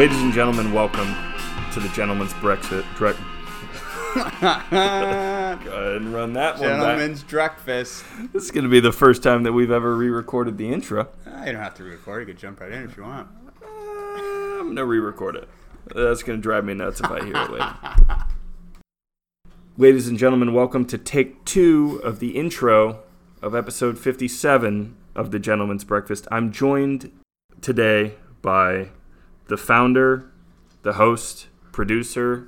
Ladies and gentlemen, welcome to the Gentleman's Brexit. Dre- Go ahead and run that. Gentlemen's breakfast. This is going to be the first time that we've ever re-recorded the intro. Uh, you don't have to re-record. You could jump right in if you want. Uh, I'm going to re-record it. That's going to drive me nuts if I hear it later. Ladies and gentlemen, welcome to take two of the intro of episode 57 of the Gentleman's Breakfast. I'm joined today by the founder, the host, producer,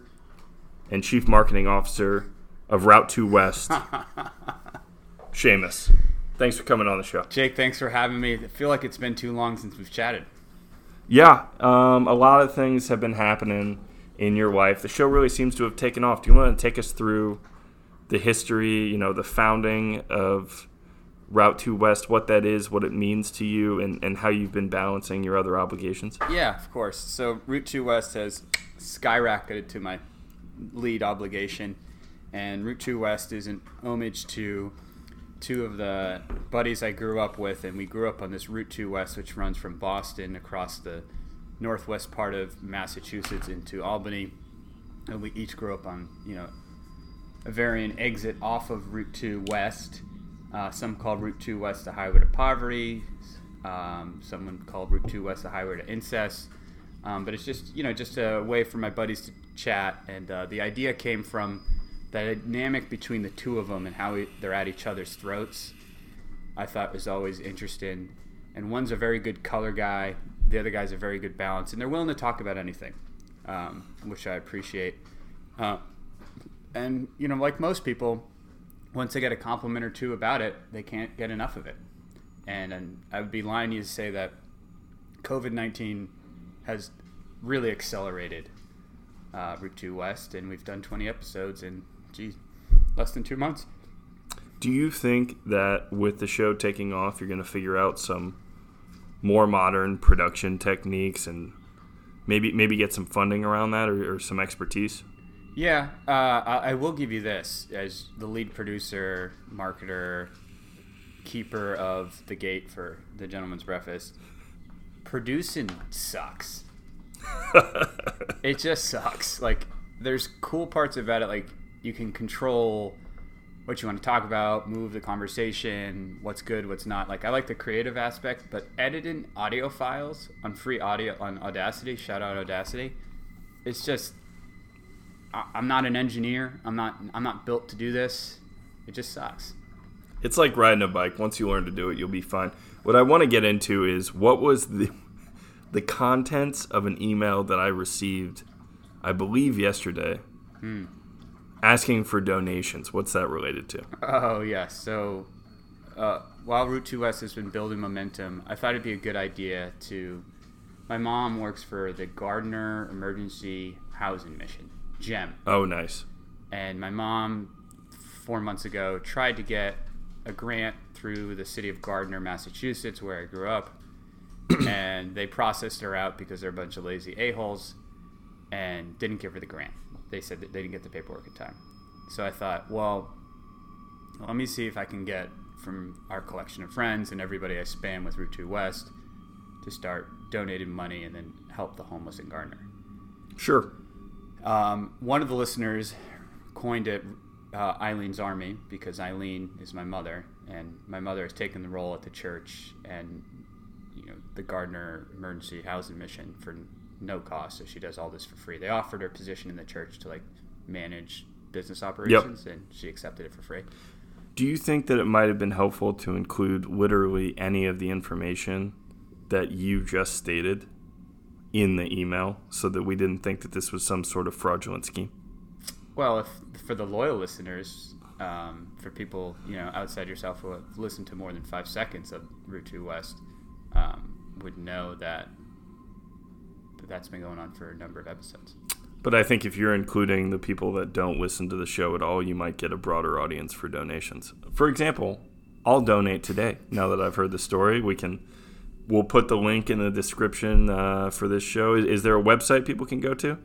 and chief marketing officer of Route 2 West, Shamus. Thanks for coming on the show. Jake, thanks for having me. I feel like it's been too long since we've chatted. Yeah, um, a lot of things have been happening in your life. The show really seems to have taken off. Do you want to take us through the history, you know, the founding of Route 2 West, what that is, what it means to you, and, and how you've been balancing your other obligations? Yeah, of course. So Route 2 West has skyrocketed to my lead obligation, and Route 2 West is an homage to two of the buddies I grew up with, and we grew up on this Route 2 West, which runs from Boston across the northwest part of Massachusetts into Albany, and we each grew up on you know a varying exit off of Route 2 West. Uh, some called Route 2 West the highway to poverty. Um, someone called Route 2 West the highway to incest. Um, but it's just you know just a way for my buddies to chat, and uh, the idea came from the dynamic between the two of them and how we, they're at each other's throats. I thought was always interesting, and one's a very good color guy, the other guy's a very good balance, and they're willing to talk about anything, um, which I appreciate. Uh, and you know, like most people, once they get a compliment or two about it, they can't get enough of it. And, and I would be lying to you to say that COVID nineteen has really accelerated uh, Route Two West, and we've done twenty episodes in geez, less than two months. Do you think that with the show taking off, you're going to figure out some more modern production techniques and maybe maybe get some funding around that or, or some expertise? Yeah, uh, I, I will give you this as the lead producer, marketer, keeper of the gate for the Gentleman's Breakfast. Producing sucks. it just sucks. Like, there's cool parts about it. Like, you can control what you want to talk about, move the conversation, what's good, what's not. Like, I like the creative aspect, but editing audio files on free audio on Audacity, shout out Audacity, it's just I- I'm not an engineer. I'm not. I'm not built to do this. It just sucks. It's like riding a bike. Once you learn to do it, you'll be fine. What I want to get into is what was the the contents of an email that I received, I believe yesterday, asking for donations. What's that related to? Oh yeah. So uh, while Route Two West has been building momentum, I thought it'd be a good idea to. My mom works for the Gardner Emergency Housing Mission, GEM. Oh, nice. and my mom four months ago tried to get a grant through the city of Gardner, Massachusetts, where I grew up, and they processed her out because they're a bunch of lazy a holes, and didn't give her the grant. They said that they didn't get the paperwork in time. So I thought, well, let me see if I can get from our collection of friends and everybody I span with Route Two West to start donating money and then help the homeless in Gardner. Sure. Um, one of the listeners coined it uh, Eileen's Army because Eileen is my mother, and my mother has taken the role at the church and you know the Gardner Emergency Housing Mission for no cost. So she does all this for free. They offered her a position in the church to like manage business operations, and she accepted it for free. Do you think that it might have been helpful to include literally any of the information that you just stated in the email so that we didn't think that this was some sort of fraudulent scheme? Well, if for the loyal listeners, um, for people you know outside yourself who have listened to more than five seconds of Route Two West, um, would know that that that's been going on for a number of episodes. But I think if you're including the people that don't listen to the show at all, you might get a broader audience for donations. For example, I'll donate today. Now that I've heard the story, we can. We'll put the link in the description uh, for this show. Is, is there a website people can go to?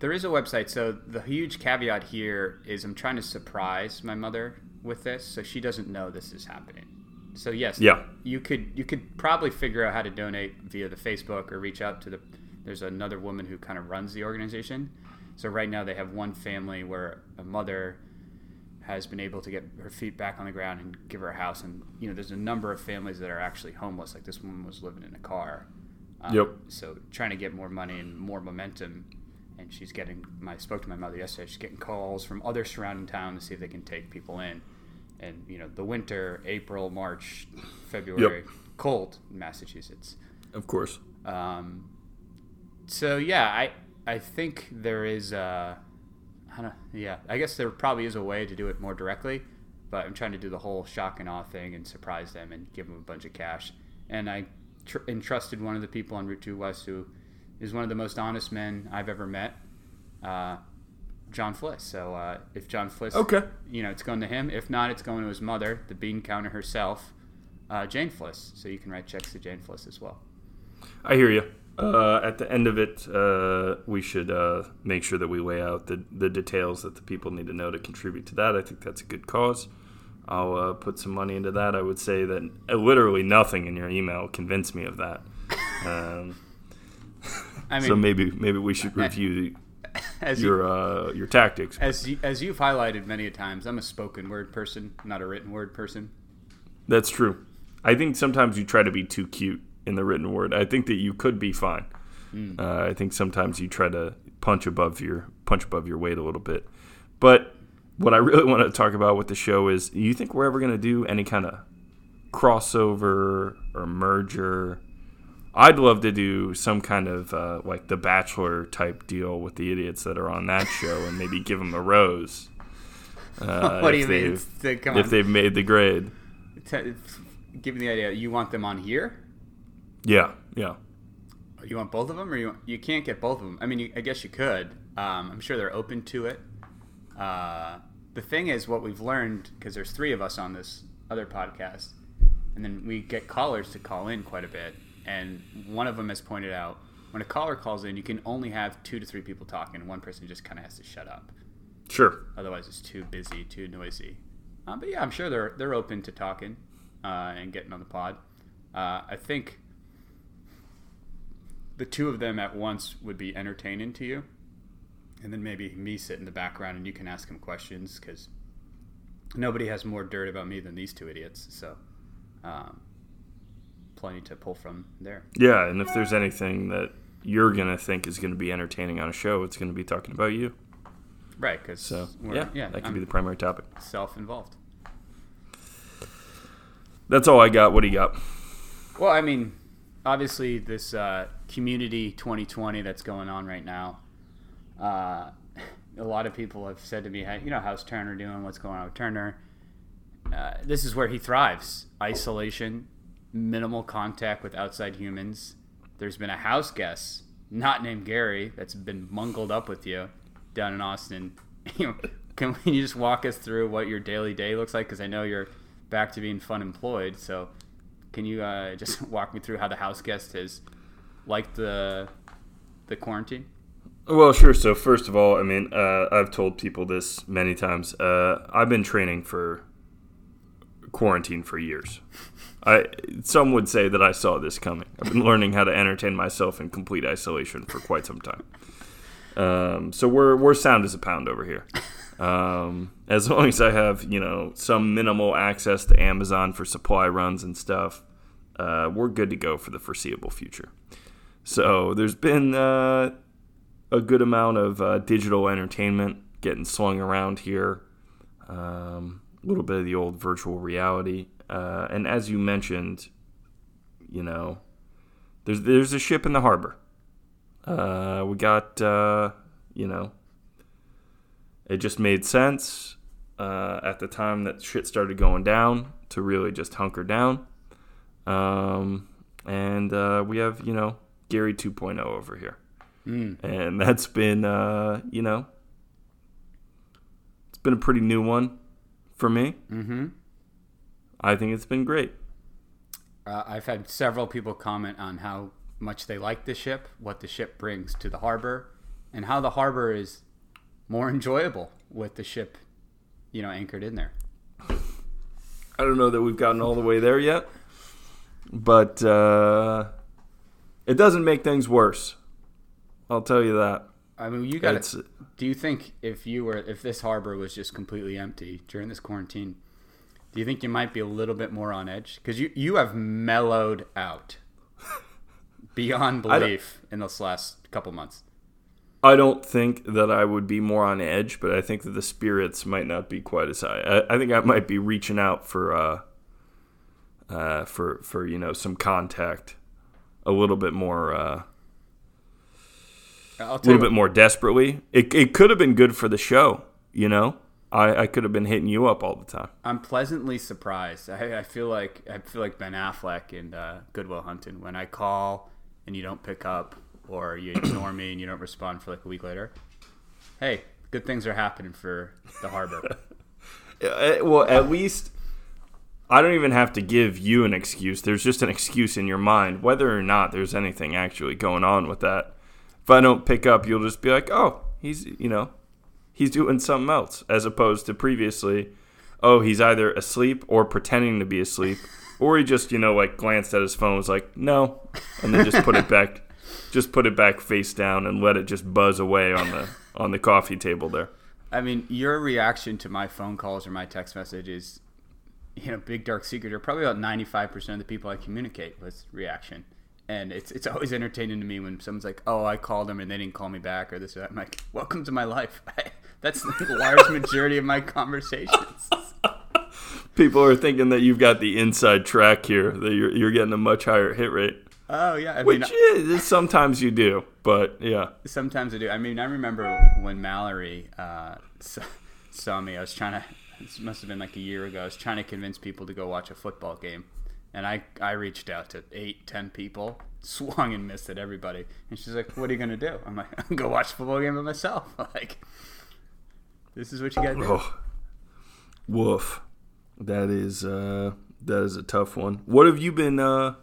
There is a website. So the huge caveat here is I'm trying to surprise my mother with this, so she doesn't know this is happening. So yes, Yeah. you could you could probably figure out how to donate via the Facebook or reach out to the there's another woman who kind of runs the organization. So right now they have one family where a mother has been able to get her feet back on the ground and give her a house, and you know there's a number of families that are actually homeless. Like this woman was living in a car. Um, Yep. So trying to get more money and more momentum, and she's getting. I spoke to my mother yesterday. She's getting calls from other surrounding towns to see if they can take people in. And you know the winter, April, March, February, cold in Massachusetts. Of course. Um, so yeah, I I think there is uh, I don't yeah I guess there probably is a way to do it more directly, but I'm trying to do the whole shock and awe thing and surprise them and give them a bunch of cash. And I tr- entrusted one of the people on Route Two West who is one of the most honest men I've ever met, uh, John Flis. So uh, if John Flis, Okay. you know, it's going to him. If not, it's going to his mother, the bean counter herself, uh, Jane Flis. So you can write checks to Jane Flis as well. I hear you. Uh, at the end of it, uh, we should uh, make sure that we lay out the, the details that the people need to know to contribute to that. I think that's a good cause. I'll uh, put some money into that. I would say that uh, literally nothing in your email convinced me of that. Um, I mean, so maybe maybe we should review as you, your uh, your tactics. as you, as you've highlighted many a times, I'm a spoken word person, not a written word person. That's true. I think sometimes you try to be too cute in the written word. I think that you could be fine. Uh, I think sometimes you try to punch above your punch above your weight a little bit. But what I really want to talk about with the show is, you think we're ever going to do any kind of crossover or merger? I'd love to do some kind of uh, like the Bachelor type deal with the idiots that are on that show, and maybe give them a rose. Uh, what do you mean? If on, they've made the grade. T- give me the idea. You want them on here? Yeah, yeah. You want both of them, or you you can't get both of them? I mean, you, I guess you could. Um, I'm sure they're open to it. Uh, the thing is, what we've learned because there's three of us on this other podcast, and then we get callers to call in quite a bit. And one of them has pointed out when a caller calls in, you can only have two to three people talking. One person just kind of has to shut up. Sure. Otherwise, it's too busy, too noisy. Um, but yeah, I'm sure they're they're open to talking uh, and getting on the pod. Uh, I think the two of them at once would be entertaining to you, and then maybe me sit in the background and you can ask them questions because nobody has more dirt about me than these two idiots. So, um, plenty to pull from there. Yeah, and if there's anything that you're gonna think is gonna be entertaining on a show, it's gonna be talking about you. Right? Because So yeah, yeah, that could I'm be the primary topic. self-involved. That's all I got. What do you got? Well, I mean, obviously, this uh, community 2020 that's going on right now. Uh, a lot of people have said to me, hey, you know, how's Turner doing? What's going on with Turner? Uh, this is where he thrives isolation, minimal contact with outside humans. There's been a house guest, not named Gary, that's been mungled up with you down in Austin. Can you just walk us through what your daily day looks like? Because I know you're back to being fun employed. So, can you uh, just walk me through how the house guest has liked the the quarantine? Well, sure. So first of all, I mean, uh, I've told people this many times. Uh, I've been training for quarantine for years. I some would say that I saw this coming. I've been learning how to entertain myself in complete isolation for quite some time. Um, so we're we're sound as a pound over here. Um, as long as I have you know some minimal access to Amazon for supply runs and stuff, uh, we're good to go for the foreseeable future. So there's been uh, a good amount of uh, digital entertainment getting swung around here. Um, a little bit of the old virtual reality, uh, and as you mentioned, you know, there's there's a ship in the harbor. Uh, we got uh, you know, it just made sense uh, at the time that shit started going down to really just hunker down. Um, and uh, we have you know Gary 2.0 over here and that's been uh, you know it's been a pretty new one for me Mm-hmm. i think it's been great Uh, I've had several people comment on how much they like the ship, what the ship brings to the harbor, and how the harbor is more enjoyable with the ship, you know, anchored in there. i don't know that we've gotten all the way there yet but uh, it doesn't make things worse I'll tell you that. I mean, you got to. Do you think if you were, if this harbor was just completely empty during this quarantine, do you think you might be a little bit more on edge? Because you you have mellowed out beyond belief in this last couple months. I don't think that I would be more on edge, but I think that the spirits might not be quite as high. I, I think I might be reaching out for uh, uh, for for you know some contact, a little bit more, uh, a little bit more desperately. It it could have been good for the show, you know. I, I could have been hitting you up all the time. I'm pleasantly surprised. I, I feel like I feel like Ben Affleck in uh, Good Will Hunting. When I call and you don't pick up, or you ignore me and you don't respond for like a week later, hey, good things are happening for the harbor. Uh, well, at least I don't even have to give you an excuse. There's just an excuse in your mind, whether or not there's anything actually going on with that. If I don't pick up, you'll just be like, "Oh, he's you know, he's doing something else," as opposed to previously, "Oh, he's either asleep or pretending to be asleep." Or he just, you know, like glanced at his phone, was like, "No," and then just put it back, just put it back face down, and let it just buzz away on the on the coffee table there. I mean, your reaction to my phone calls or my text messages, you know, big dark secret, are probably about ninety five percent of the people I communicate with reaction. And it's it's always entertaining to me when someone's like, "Oh, I called them and they didn't call me back," or this or that. I'm like, "Welcome to my life." That's the large majority of my conversations. People are thinking that you've got the inside track here, that you're, you're getting a much higher hit rate. Oh yeah, I mean, Which is, sometimes you do, but yeah. Sometimes I do. I mean, I remember when Mallory uh, saw, me. I was trying to. This must have been like a year ago. I was trying to convince people to go watch a football game, and I I reached out to eight, ten people, swung and missed at everybody. And she's like, "What are you gonna do?" I'm like, "I'm go watch a football game by myself." Like, this is what you gotta do. Oh, woof. That is uh, that is a tough one. What have you been uh,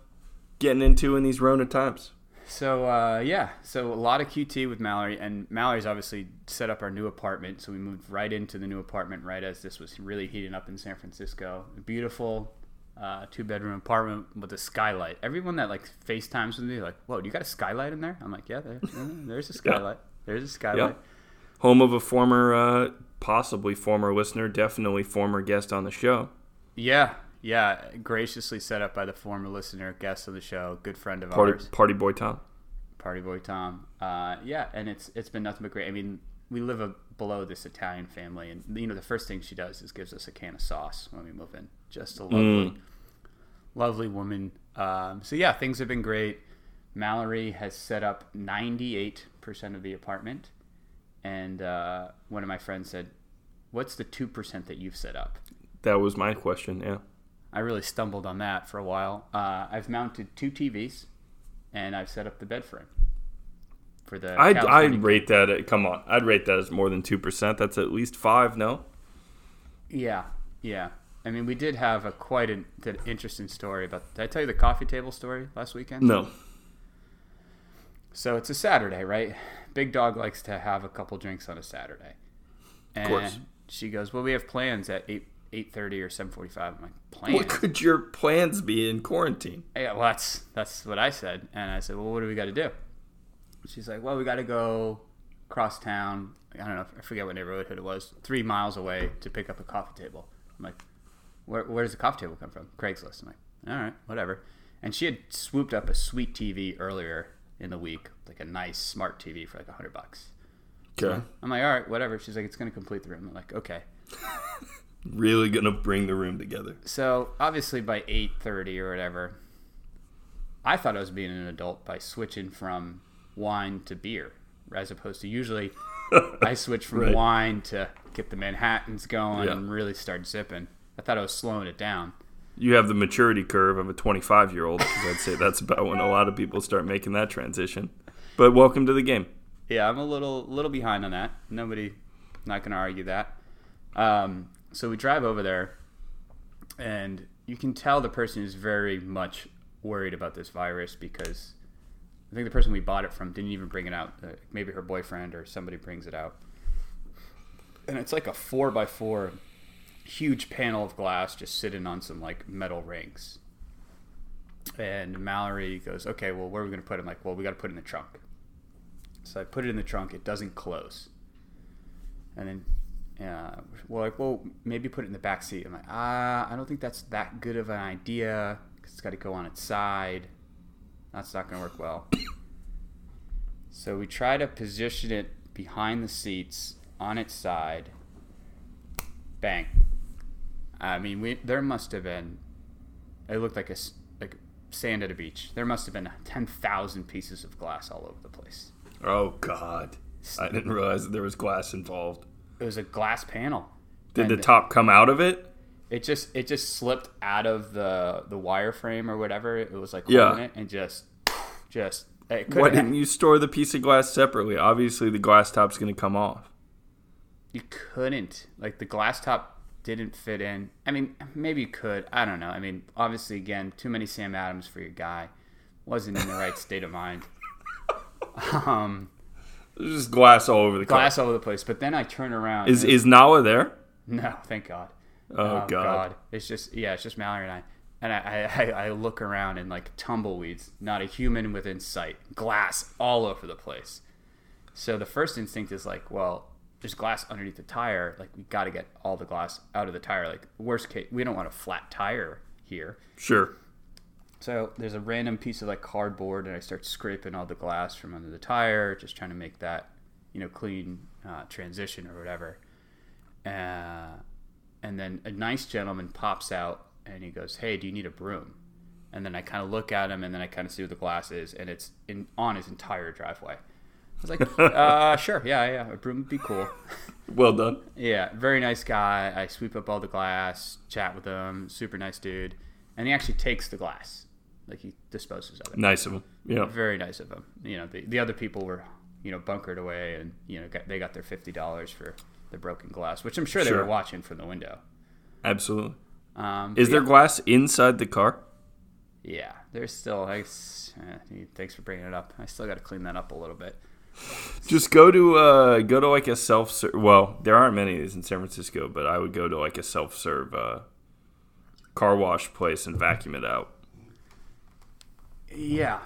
getting into in these Rona times? So uh, yeah, so a lot of QT with Mallory, and Mallory's obviously set up our new apartment. So we moved right into the new apartment right as this was really heating up in San Francisco. Beautiful uh, two bedroom apartment with a skylight. Everyone that like FaceTimes with me, like, "Whoa, you got a skylight in there?" I'm like, "Yeah, there, there's a skylight. There's a skylight." Yeah. Home of a former, uh, possibly former listener, definitely former guest on the show. Yeah, yeah, graciously set up by the former listener, guest of the show, good friend of Party, ours. party boy Tom. Party Boy Tom. Uh, yeah, and it's it's been nothing but great. I mean, we live a, below this Italian family, and you know the first thing she does is gives us a can of sauce when we move in. Just a lovely, lovely woman. Um, so yeah, things have been great. Mallory has set up ninety eight percent of the apartment, and uh, one of my friends said, "What's the two percent that you've set up?" That was my question. Yeah. I really stumbled on that for a while. Uh, I've mounted two TVs, and I've set up the bed frame for the. I'd, I'd rate that. At, come on, I'd rate that as more than two percent. That's at least five. No. Yeah, yeah. I mean, we did have a quite an, an interesting story about. Did I tell you the coffee table story last weekend? No. So it's a Saturday, right? Big Dog likes to have a couple drinks on a Saturday. And course. she goes, "Well, we have plans at eight eight thirty or seven forty five. I'm like, "Plans? What could your plans be in quarantine? Yeah, well, that's that's what I said, and I said, "Well, what do we got to do?" She's like, "Well, we got to go cross town. I don't know, I forget what neighborhood it was, three miles away to pick up a coffee table." I'm like, "Where, where does the coffee table come from?" Craigslist. I'm like, "All right, whatever." And she had swooped up a sweet TV earlier in the week, like a nice smart TV for like a hundred bucks. Okay. I'm like, "All right, whatever." She's like, "It's gonna complete the room." I'm like, "Okay." Really gonna bring the room together. So obviously by eight thirty or whatever, I thought I was being an adult by switching from wine to beer, as opposed to usually I switch from Right. wine to get the Manhattan's going Yeah. and really start zipping. I thought I was slowing it down. You have the maturity curve of a 25 year old. 'cause I'd say that's about when a lot of people start making that transition. But welcome to the game. Yeah, I'm a little little behind on that. Nobody, not going to argue that. Um, so we drive over there, and you can tell the person is very much worried about this virus because I think the person we bought it from didn't even bring it out. Uh, maybe her boyfriend or somebody brings it out, and it's like a four by four, huge panel of glass just sitting on some like metal rings. And Mallory goes, "Okay, well, where are we going to put it?" I'm like, "Well, we got to put it in the trunk." So I put it in the trunk. It doesn't close. And then, uh, well, like, well, maybe put it in the back seat. I'm like, ah, I don't think that's that good of an idea because it's got to go on its side. That's not going to work well. so we try to position it behind the seats on its side. Bang. I mean, we there must have been. It looked like a like sand at a beach. There must have been ten thousand pieces of glass all over the place. Oh God, I didn't realize that there was glass involved. It was a glass panel. Did the top come out of it? It just it just slipped out of the the wireframe or whatever. It was like Yeah. it and just just it Why didn't you store the piece of glass separately? Obviously, the glass top's going to come off. you couldn't like the glass top didn't fit in. I mean, maybe you could. I don't know. I mean, obviously, again, too many Sam Adams for your guy. Wasn't in the right state of mind. Um, There's just glass all over the car. glass all over the place. But then I turn around. Is is Nala there? no? Thank God. Oh, um, God. It's just yeah, it's just Mallory and I. And I, I, I look around and like tumbleweeds, not a human within sight, glass all over the place. So the first instinct is like, well, there's glass underneath the tire. Like we got to get all the glass out of the tire. Like worst case, we don't want a flat tire here. Sure. So there's a random piece of like cardboard, and I start scraping all the glass from under the tire, just trying to make that, you know, clean uh, transition or whatever. Uh, and then a nice gentleman pops out, and he goes, "Hey, do you need a broom?" And then I kind of look at him, and then I kind of see what the glass is, and it's in on his entire driveway. I was like, uh, "Sure, yeah, yeah, a broom would be cool." Well done. Yeah, very nice guy. I sweep up all the glass, chat with him, super nice dude, and he actually takes the glass, like he disposes of it. Nice of him. Yeah. Very nice of him. You know, the, the other people were, you know, bunkered away, and you know, got, they got their fifty dollars for the broken glass, which I'm sure they were watching from the window. Absolutely. Um, Is there yeah, glass inside the car? Yeah, there's still. I, eh, thanks for bringing it up. I still got to clean that up a little bit. Just go to uh go to like a self serve. Well, there aren't many of these in San Francisco, but I would go to like a self serve uh, car wash place and vacuum it out. Yeah,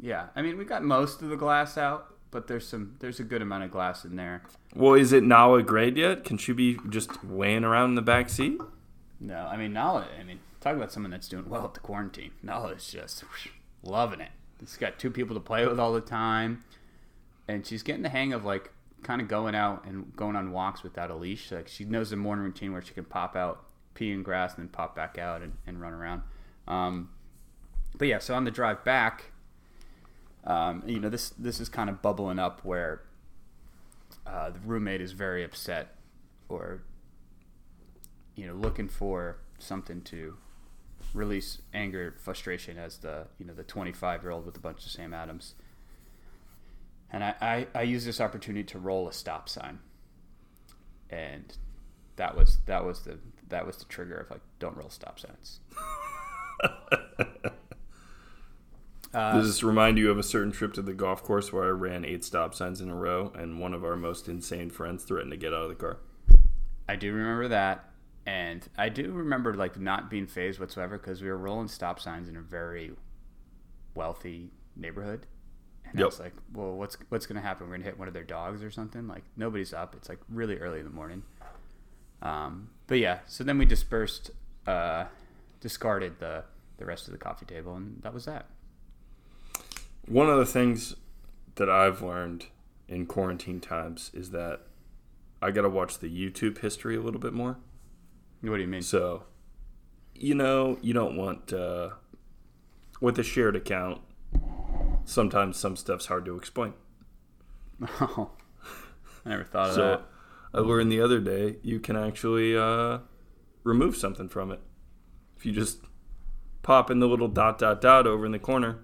yeah. I mean, we got most of the glass out, but there's some. There's a good amount of glass in there. Well, is it Nala grade yet? Can she be just weighing around in the back seat? No, I mean Nala. I mean, talk about someone that's doing well at the quarantine. Nala is just loving it. She's got two people to play with all the time, and she's getting the hang of like kind of going out and going on walks without a leash. Like she knows the morning routine where she can pop out, pee in grass, and then pop back out and, and run around. Um, but yeah, so on the drive back, um, you know this this is kind of bubbling up where uh, the roommate is very upset or you know looking for something to release anger frustration as the you know the 25 year old with a bunch of sam adams. And I, I i use this opportunity to roll a stop sign. And that was that was the that was the trigger of like don't roll stop signs Uh, Does this remind you of a certain trip to the golf course where I ran eight stop signs in a row and one of our most insane friends threatened to get out of the car? I do remember that, and I do remember like not being phased whatsoever because we were rolling stop signs in a very wealthy neighborhood, and I was like, "Well, what's what's gonna happen? We're gonna hit one of their dogs or something?" Like nobody's up. It's like really early in the morning. Um, but yeah, so then we dispersed, uh, discarded the the rest of the coffee table, and that was that. One of the things that I've learned in quarantine times is that I got to watch the YouTube history a little bit more. What do you mean? So, you know, you don't want uh, with a shared account. Sometimes some stuff's hard to explain. Oh, I never thought of So, that. I learned the other day you can actually uh, remove something from it. If you just pop in the little dot dot dot over in the corner,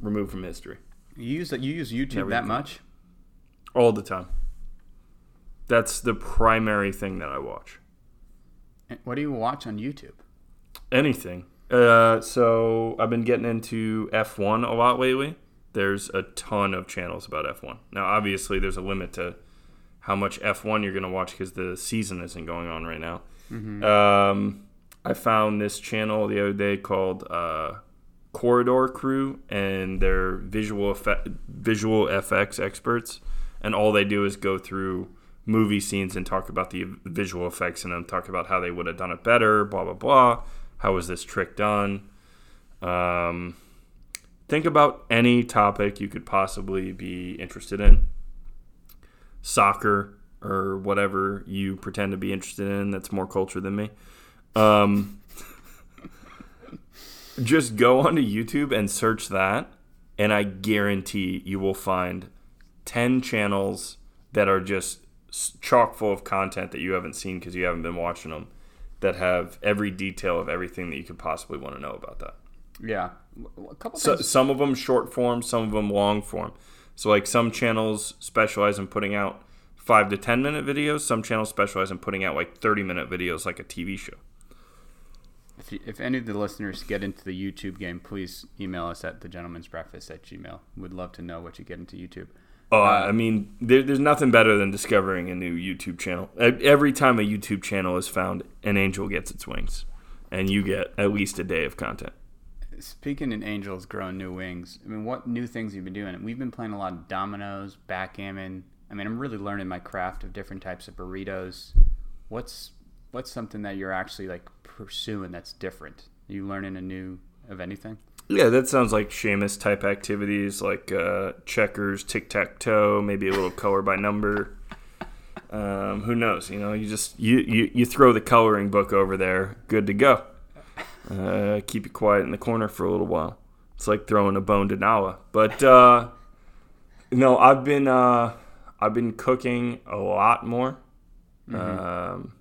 remove from history You use you use YouTube Never that much? all the time. That's the primary thing that I watch. What do you watch on YouTube? Anything. Uh, so I've been getting into F1 a lot lately. There's a ton of channels about F1. Now, obviously, there's a limit to how much F1 you're going to watch because the season isn't going on right now. Um, I found this channel the other day called uh, Corridor crew and they're visual effect, visual FX experts, and all they do is go through movie scenes and talk about the visual effects and then talk about how they would have done it better. Blah blah blah. How was this trick done? Um, think about any topic you could possibly be interested in. Soccer or whatever you pretend to be interested in that's more culture than me. Um, just go onto YouTube and search that, and I guarantee you will find 10 channels that are just chock full of content that you haven't seen because you haven't been watching them that have every detail of everything that you could possibly want to know about that. Yeah, a couple. So, some of them short form, some of them long form. So like some channels specialize in putting out five to ten minute videos. Some channels specialize in putting out like thirty minute videos, like a TV show. If, you, if any of the listeners get into the YouTube game, please email us at the gentleman's breakfast at gmail. We'd love to know what you get into YouTube. Uh, I mean, there, there's nothing better than discovering a new YouTube channel. Every time a YouTube channel is found, an angel gets its wings, and you get at least a day of content. Speaking in angels growing new wings, I mean, what new things you've been doing? We've been playing a lot of dominoes, backgammon. I mean, I'm really learning my craft of different types of burritos. What's what's something that you're actually like pursuing that's different? Are you learning a new of anything? Yeah, that sounds like Shamus type activities like uh, checkers, tic tac toe, maybe a little color by number. Um, who knows? You know, you just you, you you throw the coloring book over there, good to go. Uh, keep it quiet in the corner for a little while. It's like throwing a bone to Nala. But uh, no, I've been uh, I've been cooking a lot more. Um,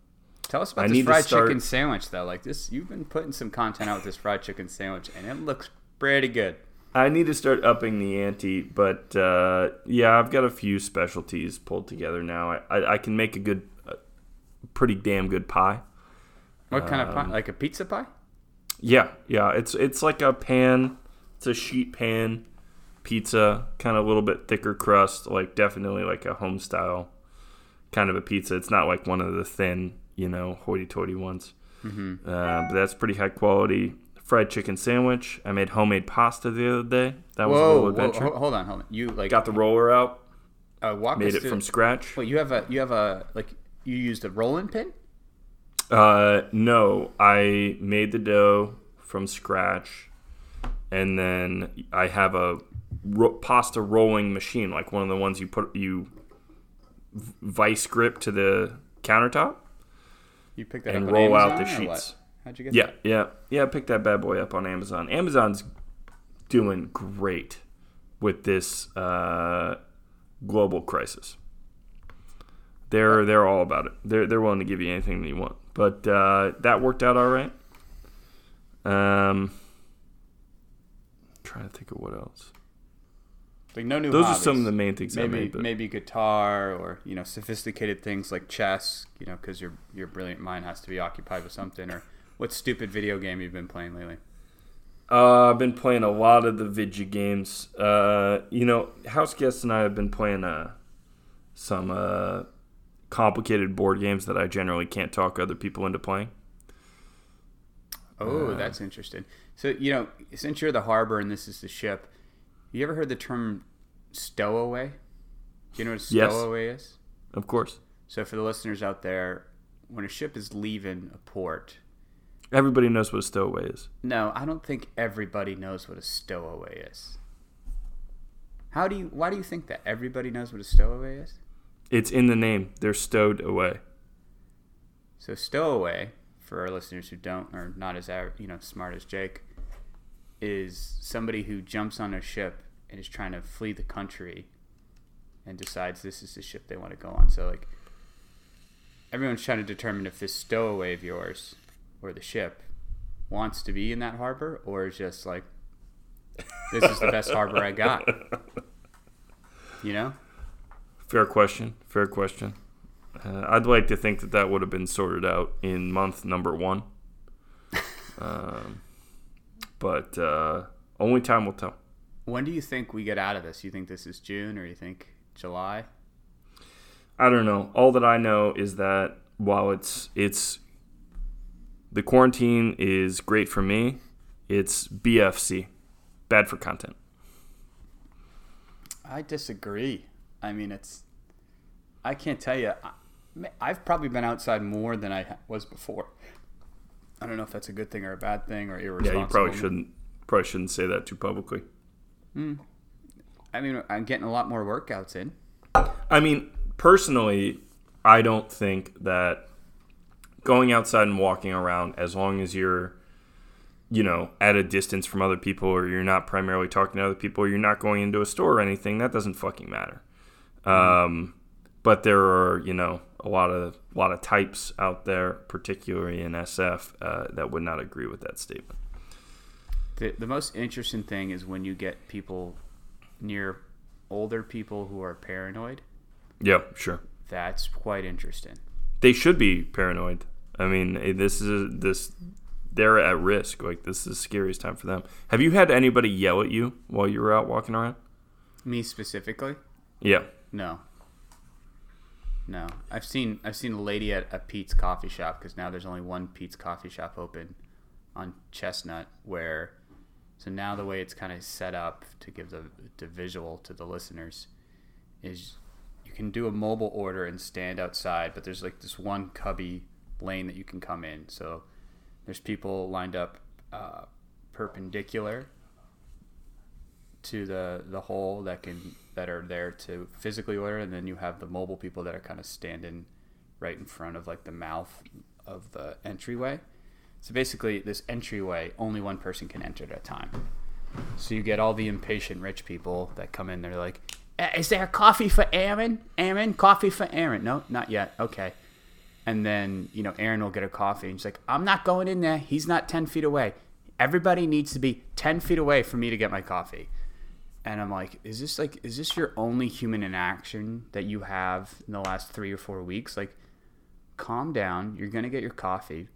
Tell us about I this fried start- chicken sandwich though. Like this, you've been putting some content out with this fried chicken sandwich, and it looks pretty good. I need to start upping the ante, but uh, yeah, I've got a few specialties pulled together now. I, I, I can make a good, a pretty damn good pie. What kind of Um, pie? Like a pizza pie? Yeah, yeah, it's it's like a pan, it's a sheet pan pizza, kind of a little bit thicker crust, like definitely like a home style kind of a pizza. It's not like one of the thin, you know, hoity-toity ones. Mm-hmm. Uh, but that's pretty high quality. Fried chicken sandwich. I made homemade pasta the other day. That was a Whoa, little adventure. ho- hold on, hold on. You like Got the roller out. uh, walk made it through- from scratch. Wait, you have a you have a like you used a rolling pin? Uh, no, I made the dough from scratch, and then I have a ro- pasta rolling machine, like one of the ones you put you vice grip to the countertop You picked that and up on roll out the Amazon, sheets. How'd you get Yeah, that? yeah, yeah. Yeah, pick that bad boy up on Amazon. Amazon's doing great with this uh, global crisis. They're they're all about it. They're they're willing to give you anything that you want. But uh, that worked out all right. Um, trying to think of what else. Like no new. Those hobbies. are some of the main things maybe made. Maybe guitar or you know sophisticated things like chess. You know because your your brilliant mind has to be occupied with something. Or what stupid video game you've been playing lately? Uh, I've been playing a lot of the Vidya games. Uh, you know, house guests and I have been playing uh, some uh, complicated board games that I generally can't talk other people into playing. Oh, Uh, that's interesting. So you know, since you're the harbor and this is the ship, you ever heard the term stowaway? Do you know what a Yes. stowaway is? Of course, So for the listeners out there, when a ship is leaving a port, everybody knows what a stowaway is. no, I don't think everybody knows what a stowaway is. How do you? Why do you think that everybody knows what a stowaway is? It's in the name. They're stowed away. So stowaway, for our listeners who don't or not as you know smart as Jake, is somebody who jumps on a ship and is trying to flee the country, and decides this is the ship they want to go on. So like, everyone's trying to determine if this stowaway of yours or the ship wants to be in that harbor or is just like, this is the best harbor I got. You know. Fair question. Fair question. Uh, I'd like to think that that would have been sorted out in month number one. um, but uh, only time will tell. When do you think we get out of this? You think this is June or you think July? I don't know. All that I know is that while it's it's the quarantine is great for me, it's BFC. bad for content. I disagree. I mean, it's. I can't tell you. I've probably been outside more than I was before. I don't know if that's a good thing or a bad thing or irresponsible. Yeah, you probably shouldn't probably shouldn't say that too publicly. Mm. I mean, I'm getting a lot more workouts in. I mean, personally, I don't think that going outside and walking around, as long as you're, you know, at a distance from other people, or you're not primarily talking to other people, or you're not going into a store or anything, that doesn't fucking matter. Mm-hmm. Um, but there are, you know, a lot of a lot of types out there, particularly in SF, uh, that would not agree with that statement. The, the most interesting thing is when you get people near older people who are paranoid. Yeah, sure. That's quite interesting. They should be paranoid. I mean, eh, this is this they're at risk. Like this is the scariest time for them. Have you had anybody yell at you while you were out walking around? Me specifically? Yeah. No. No, I've seen I've seen a lady at a Peet's coffee shop because now there's only one Peet's coffee shop open on Chestnut where so now the way it's kind of set up to give the, the visual to the listeners is you can do a mobile order and stand outside, but there's like this one cubby lane that you can come in. So there's people lined up uh, perpendicular to the the hole that can that are there to physically order, and then you have the mobile people that are kind of standing right in front of like the mouth of the entryway. So basically, this entryway, only one person can enter at a time. So you get all the impatient rich people that come in. They're like, eh, "Is there coffee for Aaron? Aaron, coffee for Aaron? No, not yet. Okay." And then you know, Aaron will get a coffee, and she's like, "I'm not going in there. He's not ten feet away. Everybody needs to be ten feet away for me to get my coffee." And I'm like, "Is this like, is this your only human interaction that you have in the last three or four weeks? Like, calm down. You're gonna get your coffee."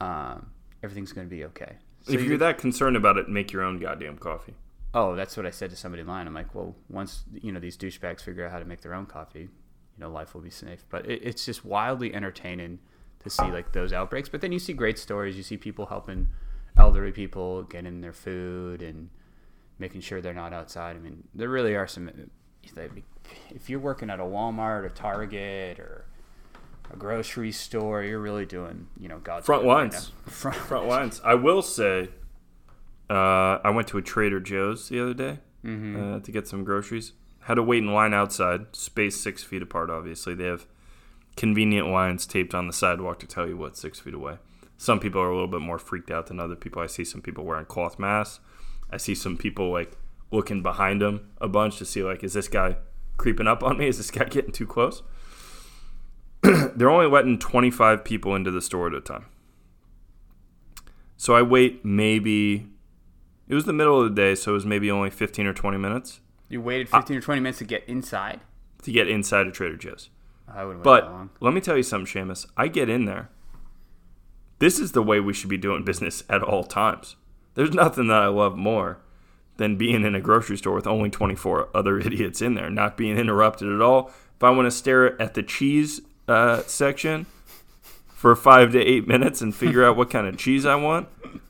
um, everything's going to be okay. So if you're that concerned about it, make your own goddamn coffee. Oh, that's what I said to somebody in line. I'm like, well, once you know these douchebags figure out how to make their own coffee, you know, life will be safe. But it, it's just wildly entertaining to see like those outbreaks. But then you see great stories. You see people helping elderly people getting their food and making sure they're not outside. I mean, there really are some. If you're working at a Walmart or Target or a grocery store. You're really doing, you know, God's front lines. Right front, front lines. I will say, uh, I went to a Trader Joe's the other day mm-hmm. uh, to get some groceries. Had to wait in line outside, spaced six feet apart. Obviously, they have convenient lines taped on the sidewalk to tell you what's six feet away. Some people are a little bit more freaked out than other people. I see some people wearing cloth masks. I see some people like looking behind them a bunch to see like, is this guy creeping up on me? Is this guy getting too close? they're only letting 25 people into the store at a time. So I wait maybe it was the middle of the day, so it was maybe only 15 or 20 minutes. You waited 15 or 20 minutes to get inside? To get inside of Trader Joe's. I wouldn't But let me tell you something, Shamus. I get in there. This is the way we should be doing business at all times. There's nothing that I love more than being in a grocery store with only 24 other idiots in there, not being interrupted at all. If I want to stare at the cheese uh, section for five to eight minutes and figure out what kind of cheese I want.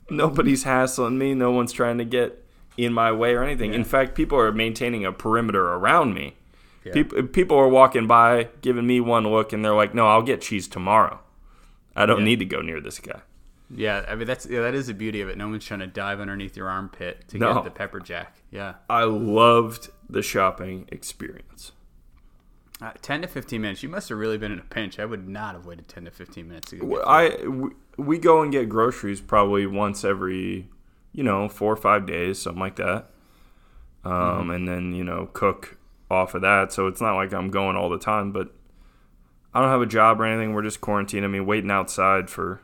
Nobody's hassling me. No one's trying to get in my way or anything. Yeah. In fact, people are maintaining a perimeter around me. Yeah. People, people are walking by, giving me one look, and they're like, "No, I'll get cheese tomorrow. I don't yeah. need to go near this guy." Yeah, I mean that's yeah, that is the beauty of it. No one's trying to dive underneath your armpit to no. get the pepper jack. Yeah, I loved the shopping experience. Uh, 10 to 15 minutes. You must have really been in a pinch. I would not have waited 10 to 15 minutes to get I we, we go and get groceries probably once every, you know, 4 or 5 days, something like that. Um, mm-hmm. and then, you know, cook off of that. So it's not like I'm going all the time, but I don't have a job or anything. We're just quarantined. I mean, waiting outside for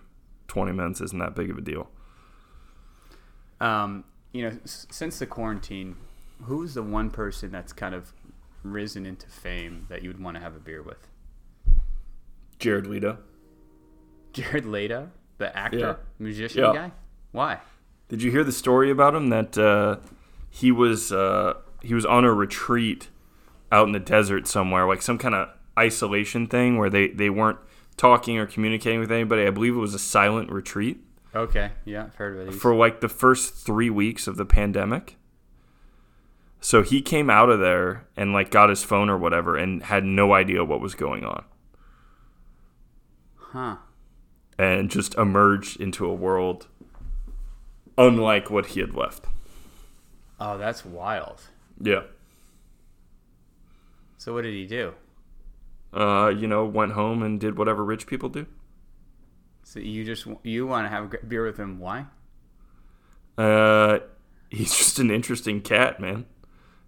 20 minutes isn't that big of a deal. Um, you know, since the quarantine, who's the one person that's kind of risen into fame that you would want to have a beer with? Jared Leto. Jared Leto, the actor, yeah. musician yeah. guy. Why? Did you hear the story about him that uh, he was uh, he was on a retreat out in the desert somewhere, like some kind of isolation thing where they, they weren't talking or communicating with anybody. I believe it was a silent retreat. Okay, yeah, I've heard of these. for like the first three weeks of the pandemic. So he came out of there and like got his phone or whatever and had no idea what was going on huh. and just emerged into a world unlike what he had left. Oh, that's wild. Yeah. So what did he do? Uh, you know, went home and did whatever rich people do. So you just you want to have a beer with him? Why? Uh, he's just an interesting cat, man.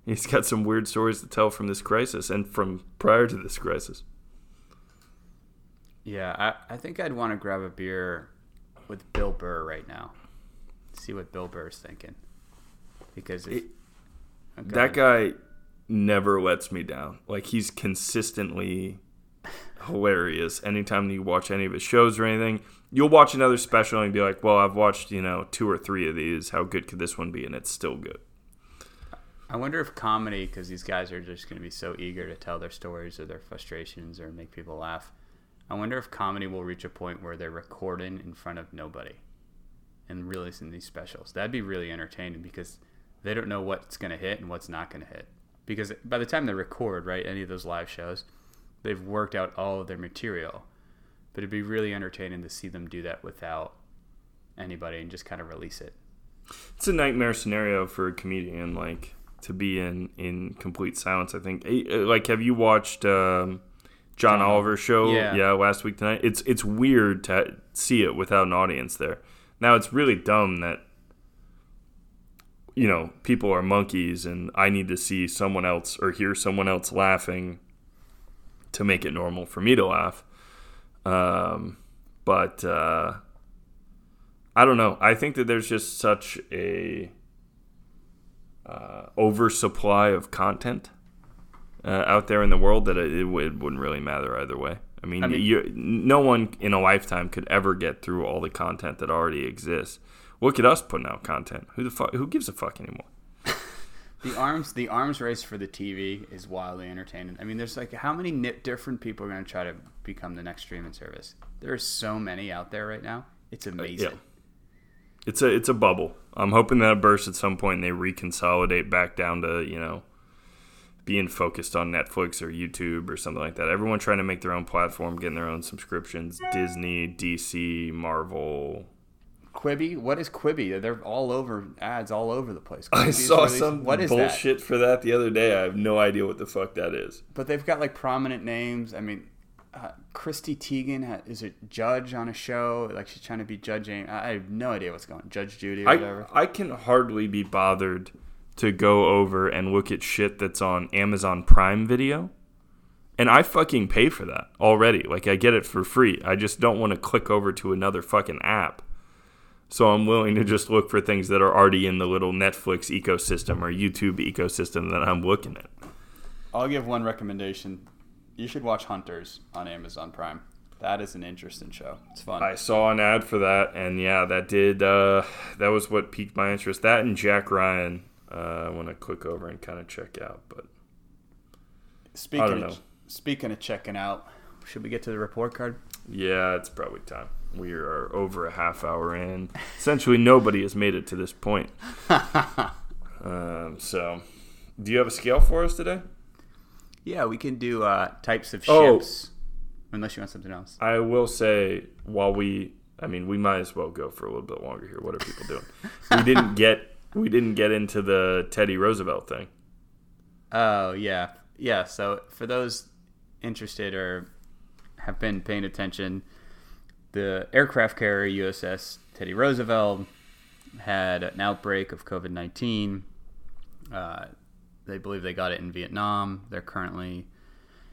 He's got some weird stories to tell from this crisis and from prior to this crisis. Yeah, I, I think I'd want to grab a beer with Bill Burr right now. See what Bill Burr's thinking. Because if, It- Okay. That guy never lets me down. Like he's consistently hilarious. Anytime you watch any of his shows or anything, you'll watch another special and be like, "Well, I've watched you know two or three of these. How good could this one be?" And it's still good. I wonder if comedy, because these guys are just going to be so eager to tell their stories or their frustrations or make people laugh. I wonder if comedy will reach a point where they're recording in front of nobody and releasing these specials. That'd be really entertaining because they don't know what's going to hit and what's not going to hit. Because by the time they record, right, any of those live shows, they've worked out all of their material. But it'd be really entertaining to see them do that without anybody and just kind of release it. It's a nightmare scenario for a comedian, like to be in in complete silence. I think. Eh, Like, have you watched um, John Oliver's show? Yeah. last week tonight. It's it's weird to see it without an audience there. Now it's really dumb that you know people are monkeys, and I need to see someone else or hear someone else laughing to make it normal for me to laugh. Um, but uh, I don't know. I think that there's just such a uh, oversupply of content uh, out there in the world that it, it, would, it wouldn't really matter either way. I mean, I mean- you, no one in a lifetime could ever get through all the content that already exists. Look at us putting out content. Who the fuck? Who gives a fuck anymore? The arms, the arms race for the TV is wildly entertaining. I mean, there's like how many different people are going to try to become the next streaming service? There are so many out there right now. It's amazing. Uh, yeah. It's a it's a bubble. I'm hoping that it bursts at some point and they reconsolidate back down to you know being focused on Netflix or YouTube or something like that. Everyone trying to make their own platform, getting their own subscriptions. Disney, DC, Marvel. Quibi, what is Quibi? They're all over ads all over the place. I saw some what is that? bullshit for that the other day. I have no idea what the fuck that is. But they've got like prominent names. I mean, uh, Chrissy Teigen ha- is a judge on a show. Like she's trying to be judging. I I have no idea what's going. on. Judge Judy or I whatever. I can hardly be bothered to go over and look at shit that's on Amazon Prime Video. And I fucking pay for that already. Like I get it for free. I just don't want to click over to another fucking app. So I'm willing to just look for things that are already in the little Netflix ecosystem or YouTube ecosystem that I'm looking at. I'll give one recommendation. You should watch Hunters on Amazon Prime. That is an interesting show. It's fun. I saw an ad for that, and yeah, that did. Uh, that was what piqued my interest. That and Jack Ryan. Uh, I want to click over and kind of check out, but speaking of, speaking of checking out, should we get to the report card? Yeah, it's probably time. We are over a half hour in. Essentially, nobody has made it to this point. Um, so, do you have a scale for us today? Yeah, we can do uh, types of Oh. ships. Unless you want something else. I will say, while we, I mean, we might as well go for a little bit longer here. What are people doing? we didn't get, we didn't get into the Teddy Roosevelt thing. Oh yeah, yeah. So for those interested or have been paying attention, the aircraft carrier USS Teddy Roosevelt had an outbreak of COVID nineteen. Uh, they believe they got it in Vietnam. They're currently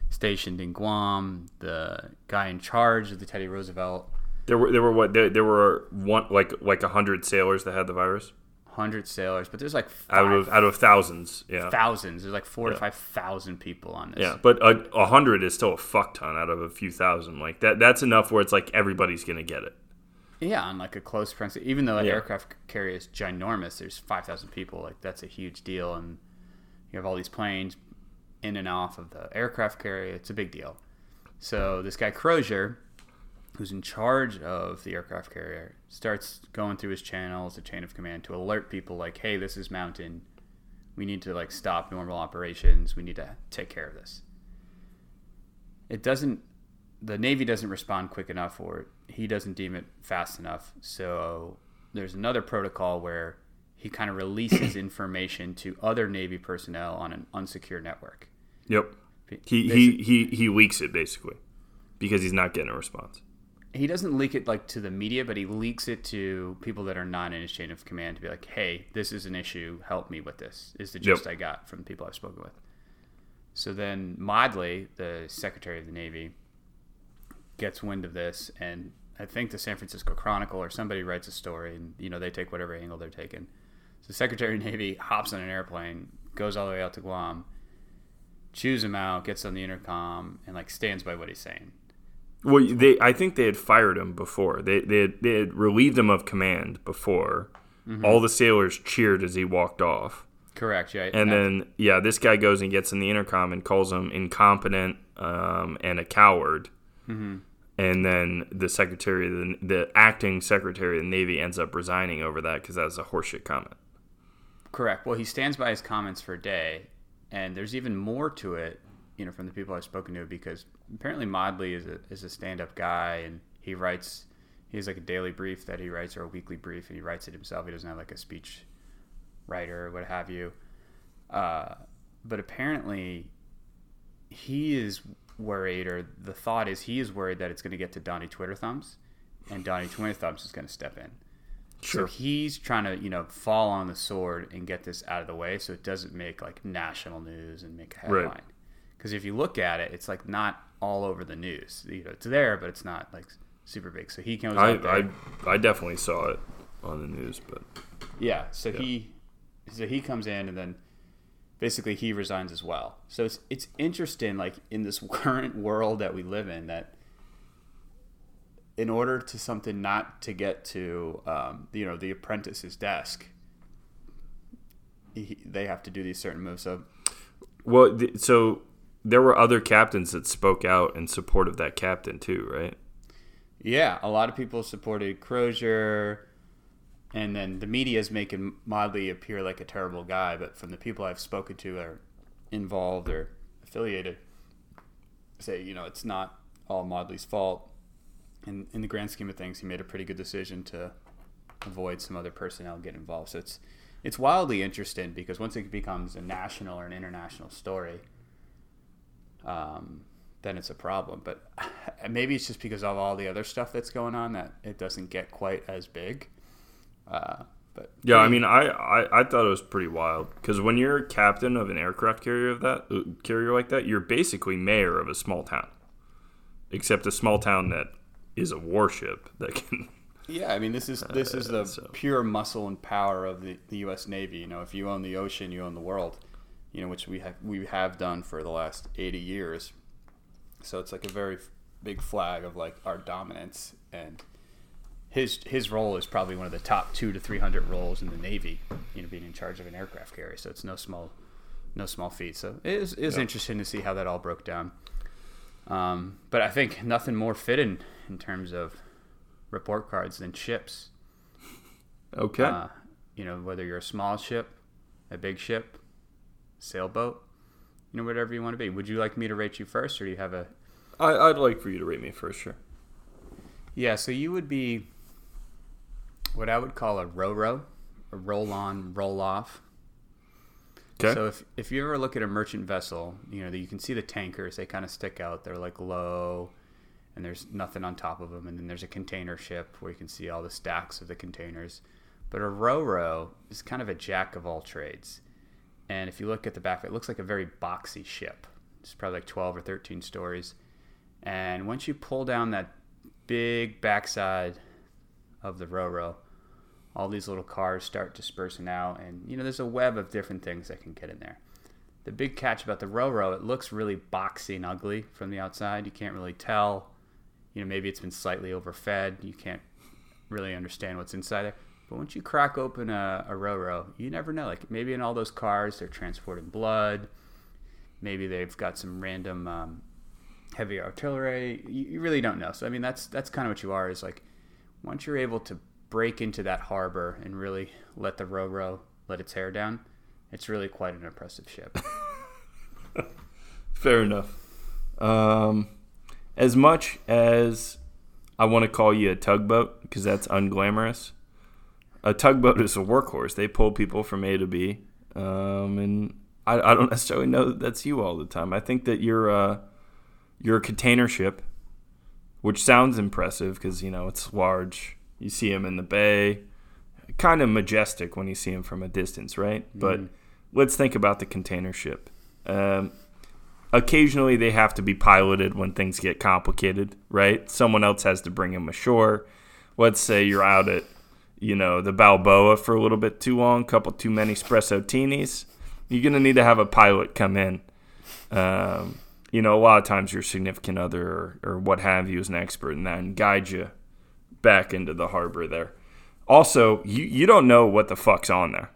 stationed in Guam. The guy in charge of the Teddy Roosevelt, There were, there were what? There, there were one like like a hundred sailors that had the virus hundred sailors, but there's like out of out of thousands. Yeah, thousands. There's like four to Yeah. five thousand people on this. Yeah, but a, a hundred is still a fuck ton out of a few thousand. Like that, that's enough where it's like everybody's gonna get it. Yeah, on like a close friends. Even though an Yeah. aircraft carrier is ginormous, there's five thousand people. Like that's a huge deal, and you have all these planes in and off of the aircraft carrier. It's a big deal. So this guy Crozier who's in charge of the aircraft carrier, starts going through his channels, the chain of command, to alert people like, "Hey, this is Mountain. We need to like stop normal operations. We need to take care of this." It doesn't. The Navy doesn't respond quick enough, or he doesn't deem it fast enough. So there's another protocol where he kind of releases information to other Navy personnel on an unsecure network. Yep. He, he, he, he leaks it basically because he's not getting a response. He doesn't leak it like to the media, but he leaks it to people that are not in his chain of command to be like, "Hey, this is an issue. Help me with this." Is the gist Yep. I got from the people I've spoken with. So then Modly, the Secretary of the Navy, gets wind of this, and I think the San Francisco Chronicle or somebody writes a story, and you know they take whatever angle they're taking. So Secretary of Navy hops on an airplane, goes all the way out to Guam, chews him out, gets on the intercom, and like stands by what he's saying. Well, they I think they had fired him before. They they had, they had relieved him of command before. All the sailors cheered as he walked off. Correct. Yeah. And then yeah, this guy goes and gets in the intercom and calls him incompetent um, and a coward. Mm-hmm. And then the secretary, the, the acting secretary of the Navy, ends up resigning over that because that was a horseshit comment. Correct. Well, he stands by his comments for a day, and there's even more to it, you know, from the people I've spoken to, because apparently Modly is a is a stand up guy, and he writes. He has like a daily brief that he writes or a weekly brief, and he writes it himself. He doesn't have like a speech writer or what have you. Uh, but apparently, he is worried, or the thought is he is worried that it's going to get to Donnie Twitter Thumbs, and Donnie Twitter Thumbs is going to step in. Sure. So he's trying to, you know, fall on the sword and get this out of the way so it doesn't make like national news and make a headline. Right. Because if you look at it, it's like not all over the news. You know, it's there, but it's not like super big. So he comes I. I I definitely saw it on the news, but Yeah. So he so he comes in and then basically he resigns as well. So it's it's interesting like in this current world that we live in that in order to something not to get to um, you know the apprentice's desk he, they have to do these certain moves so well, so there were other captains that spoke out in support of that captain too, right? Yeah, a lot of people supported Crozier, and then the media is making Modly appear like a terrible guy. But from the people I've spoken to are involved or affiliated, say you know it's not all Modly's fault. And in the grand scheme of things, he made a pretty good decision to avoid some other personnel getting involved. So it's it's wildly interesting because once it becomes a national or an international story, um, then it's a problem. But maybe it's just because of all the other stuff that's going on that it doesn't get quite as big. Uh, but Yeah, I mean, I, I, I thought it was pretty wild because when you're captain of an aircraft carrier of that uh, carrier like that, you're basically mayor of a small town, except a small town that is a warship that can. yeah, I mean this is this is the so- pure muscle and power of the, the U.S. Navy. You know, if you own the ocean, you own the world. You know, which we have we have done for the last eighty years. So it's like a very big flag of like our dominance and. His, his role is probably one of the top two to three hundred roles in the Navy, you know, being in charge of an aircraft carrier. So it's no small, no small feat. So it is, it is interesting to see how that all broke down. Um, but I think nothing more fitting in terms of report cards than ships. Okay. Uh, you know, whether you're a small ship, a big ship, sailboat, you know, whatever you want to be. Would you like me to rate you first, or do you have a? I, I'd like for you to rate me first, sure. Yeah, so you would be what I would call a Ro-Ro, a roll-on, roll-off. Okay. So if, if you ever look at a merchant vessel, you know, you can see the tankers, they kind of stick out. They're like low and there's nothing on top of them. And then there's a container ship where you can see all the stacks of the containers. But a Ro-Ro is kind of a jack of all trades. And if you look at the back, it looks like a very boxy ship. It's probably like 12 or 13 stories. And once you pull down that big backside of the Ro-Ro, all these little cars start dispersing out. And you know there's a web of different things that can get in there. The big catch about the Ro-Ro it looks really boxy and ugly from the outside. You can't really tell. You know maybe it's been slightly overfed. You can't really understand what's inside there but once you crack open a, a row you never know like maybe in all those cars they're transporting blood maybe they've got some random um, heavy artillery. You, you really don't know. So I mean, that's that's kind of what you are. Is like once you're able to break into that harbor and really let the Ro-Ro let its hair down, it's really quite an impressive ship. Fair enough. Um, as much as I want to call you a tugboat because that's unglamorous, a tugboat is a workhorse. They pull people from A to B, um, and I, I, don't necessarily know that that's you all the time. I think that you're a, you're a container ship, which sounds impressive because you know it's large. You see them in the bay, kind of majestic when you see them from a distance, right? Mm. But let's think about the container ship. Um, occasionally they have to be piloted when things get complicated, right? Someone else has to bring them ashore. Let's say you're out at, you know, the Balboa for a little bit too long, couple too many espresso teenies. You're gonna need to have a pilot come in. Um, you know, a lot of times your significant other or, or what have you is an expert in that and guide you back into the harbor there. Also, you, you don't know what the fuck's on there.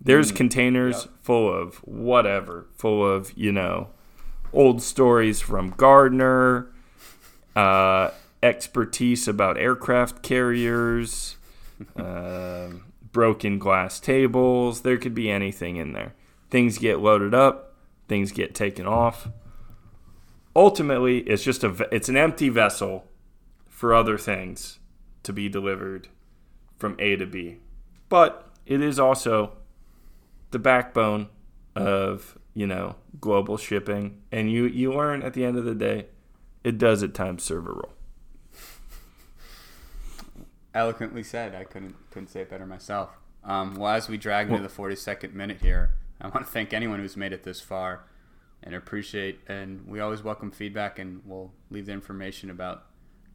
There's mm, containers yep. full of whatever, full of, you know, old stories from Gardner, uh, expertise about aircraft carriers, uh, broken glass tables. There could be anything in there. Things get loaded up, things get taken off. Ultimately, it's just a it's an empty vessel for other things to be delivered from A to B. But it is also the backbone of you know, global shipping, and you you learn at the end of the day, it does at times serve a role. Eloquently said. I couldn't couldn't say it better myself. Um, well, as we drag into the 42nd minute here, I want to thank anyone who's made it this far, and appreciate. And we always welcome feedback, and we'll leave the information about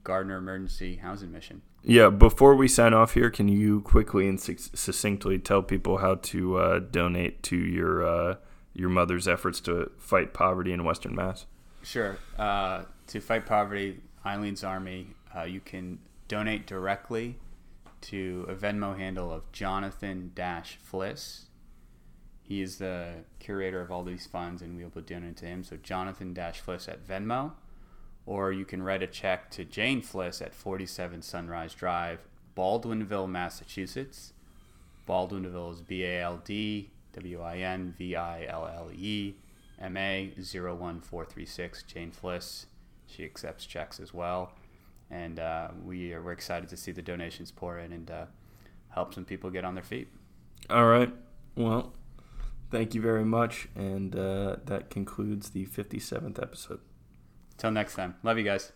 Gardner Emergency Housing Mission. Yeah, before we sign off here, can you quickly and succinctly tell people how to uh, donate to your uh, your mother's efforts to fight poverty in Western Mass? Sure. Uh, to fight poverty, Eileen's Army, uh, you can donate directly to a Venmo handle of Jonathan Flis. He is the curator of all these funds, and we'll be donating to him. So Jonathan Flis at Venmo, or you can write a check to Jane Flis at 47 Sunrise Drive, Baldwinville, Massachusetts. Baldwinville is B A L D W I N V I L L E M A 01436, Jane Flis. She accepts checks as well. And uh, we are, we're excited to see the donations pour in and uh, help some people get on their feet. All right. Well, thank you very much. And uh, that concludes the 57th episode. Till next time. Love you guys.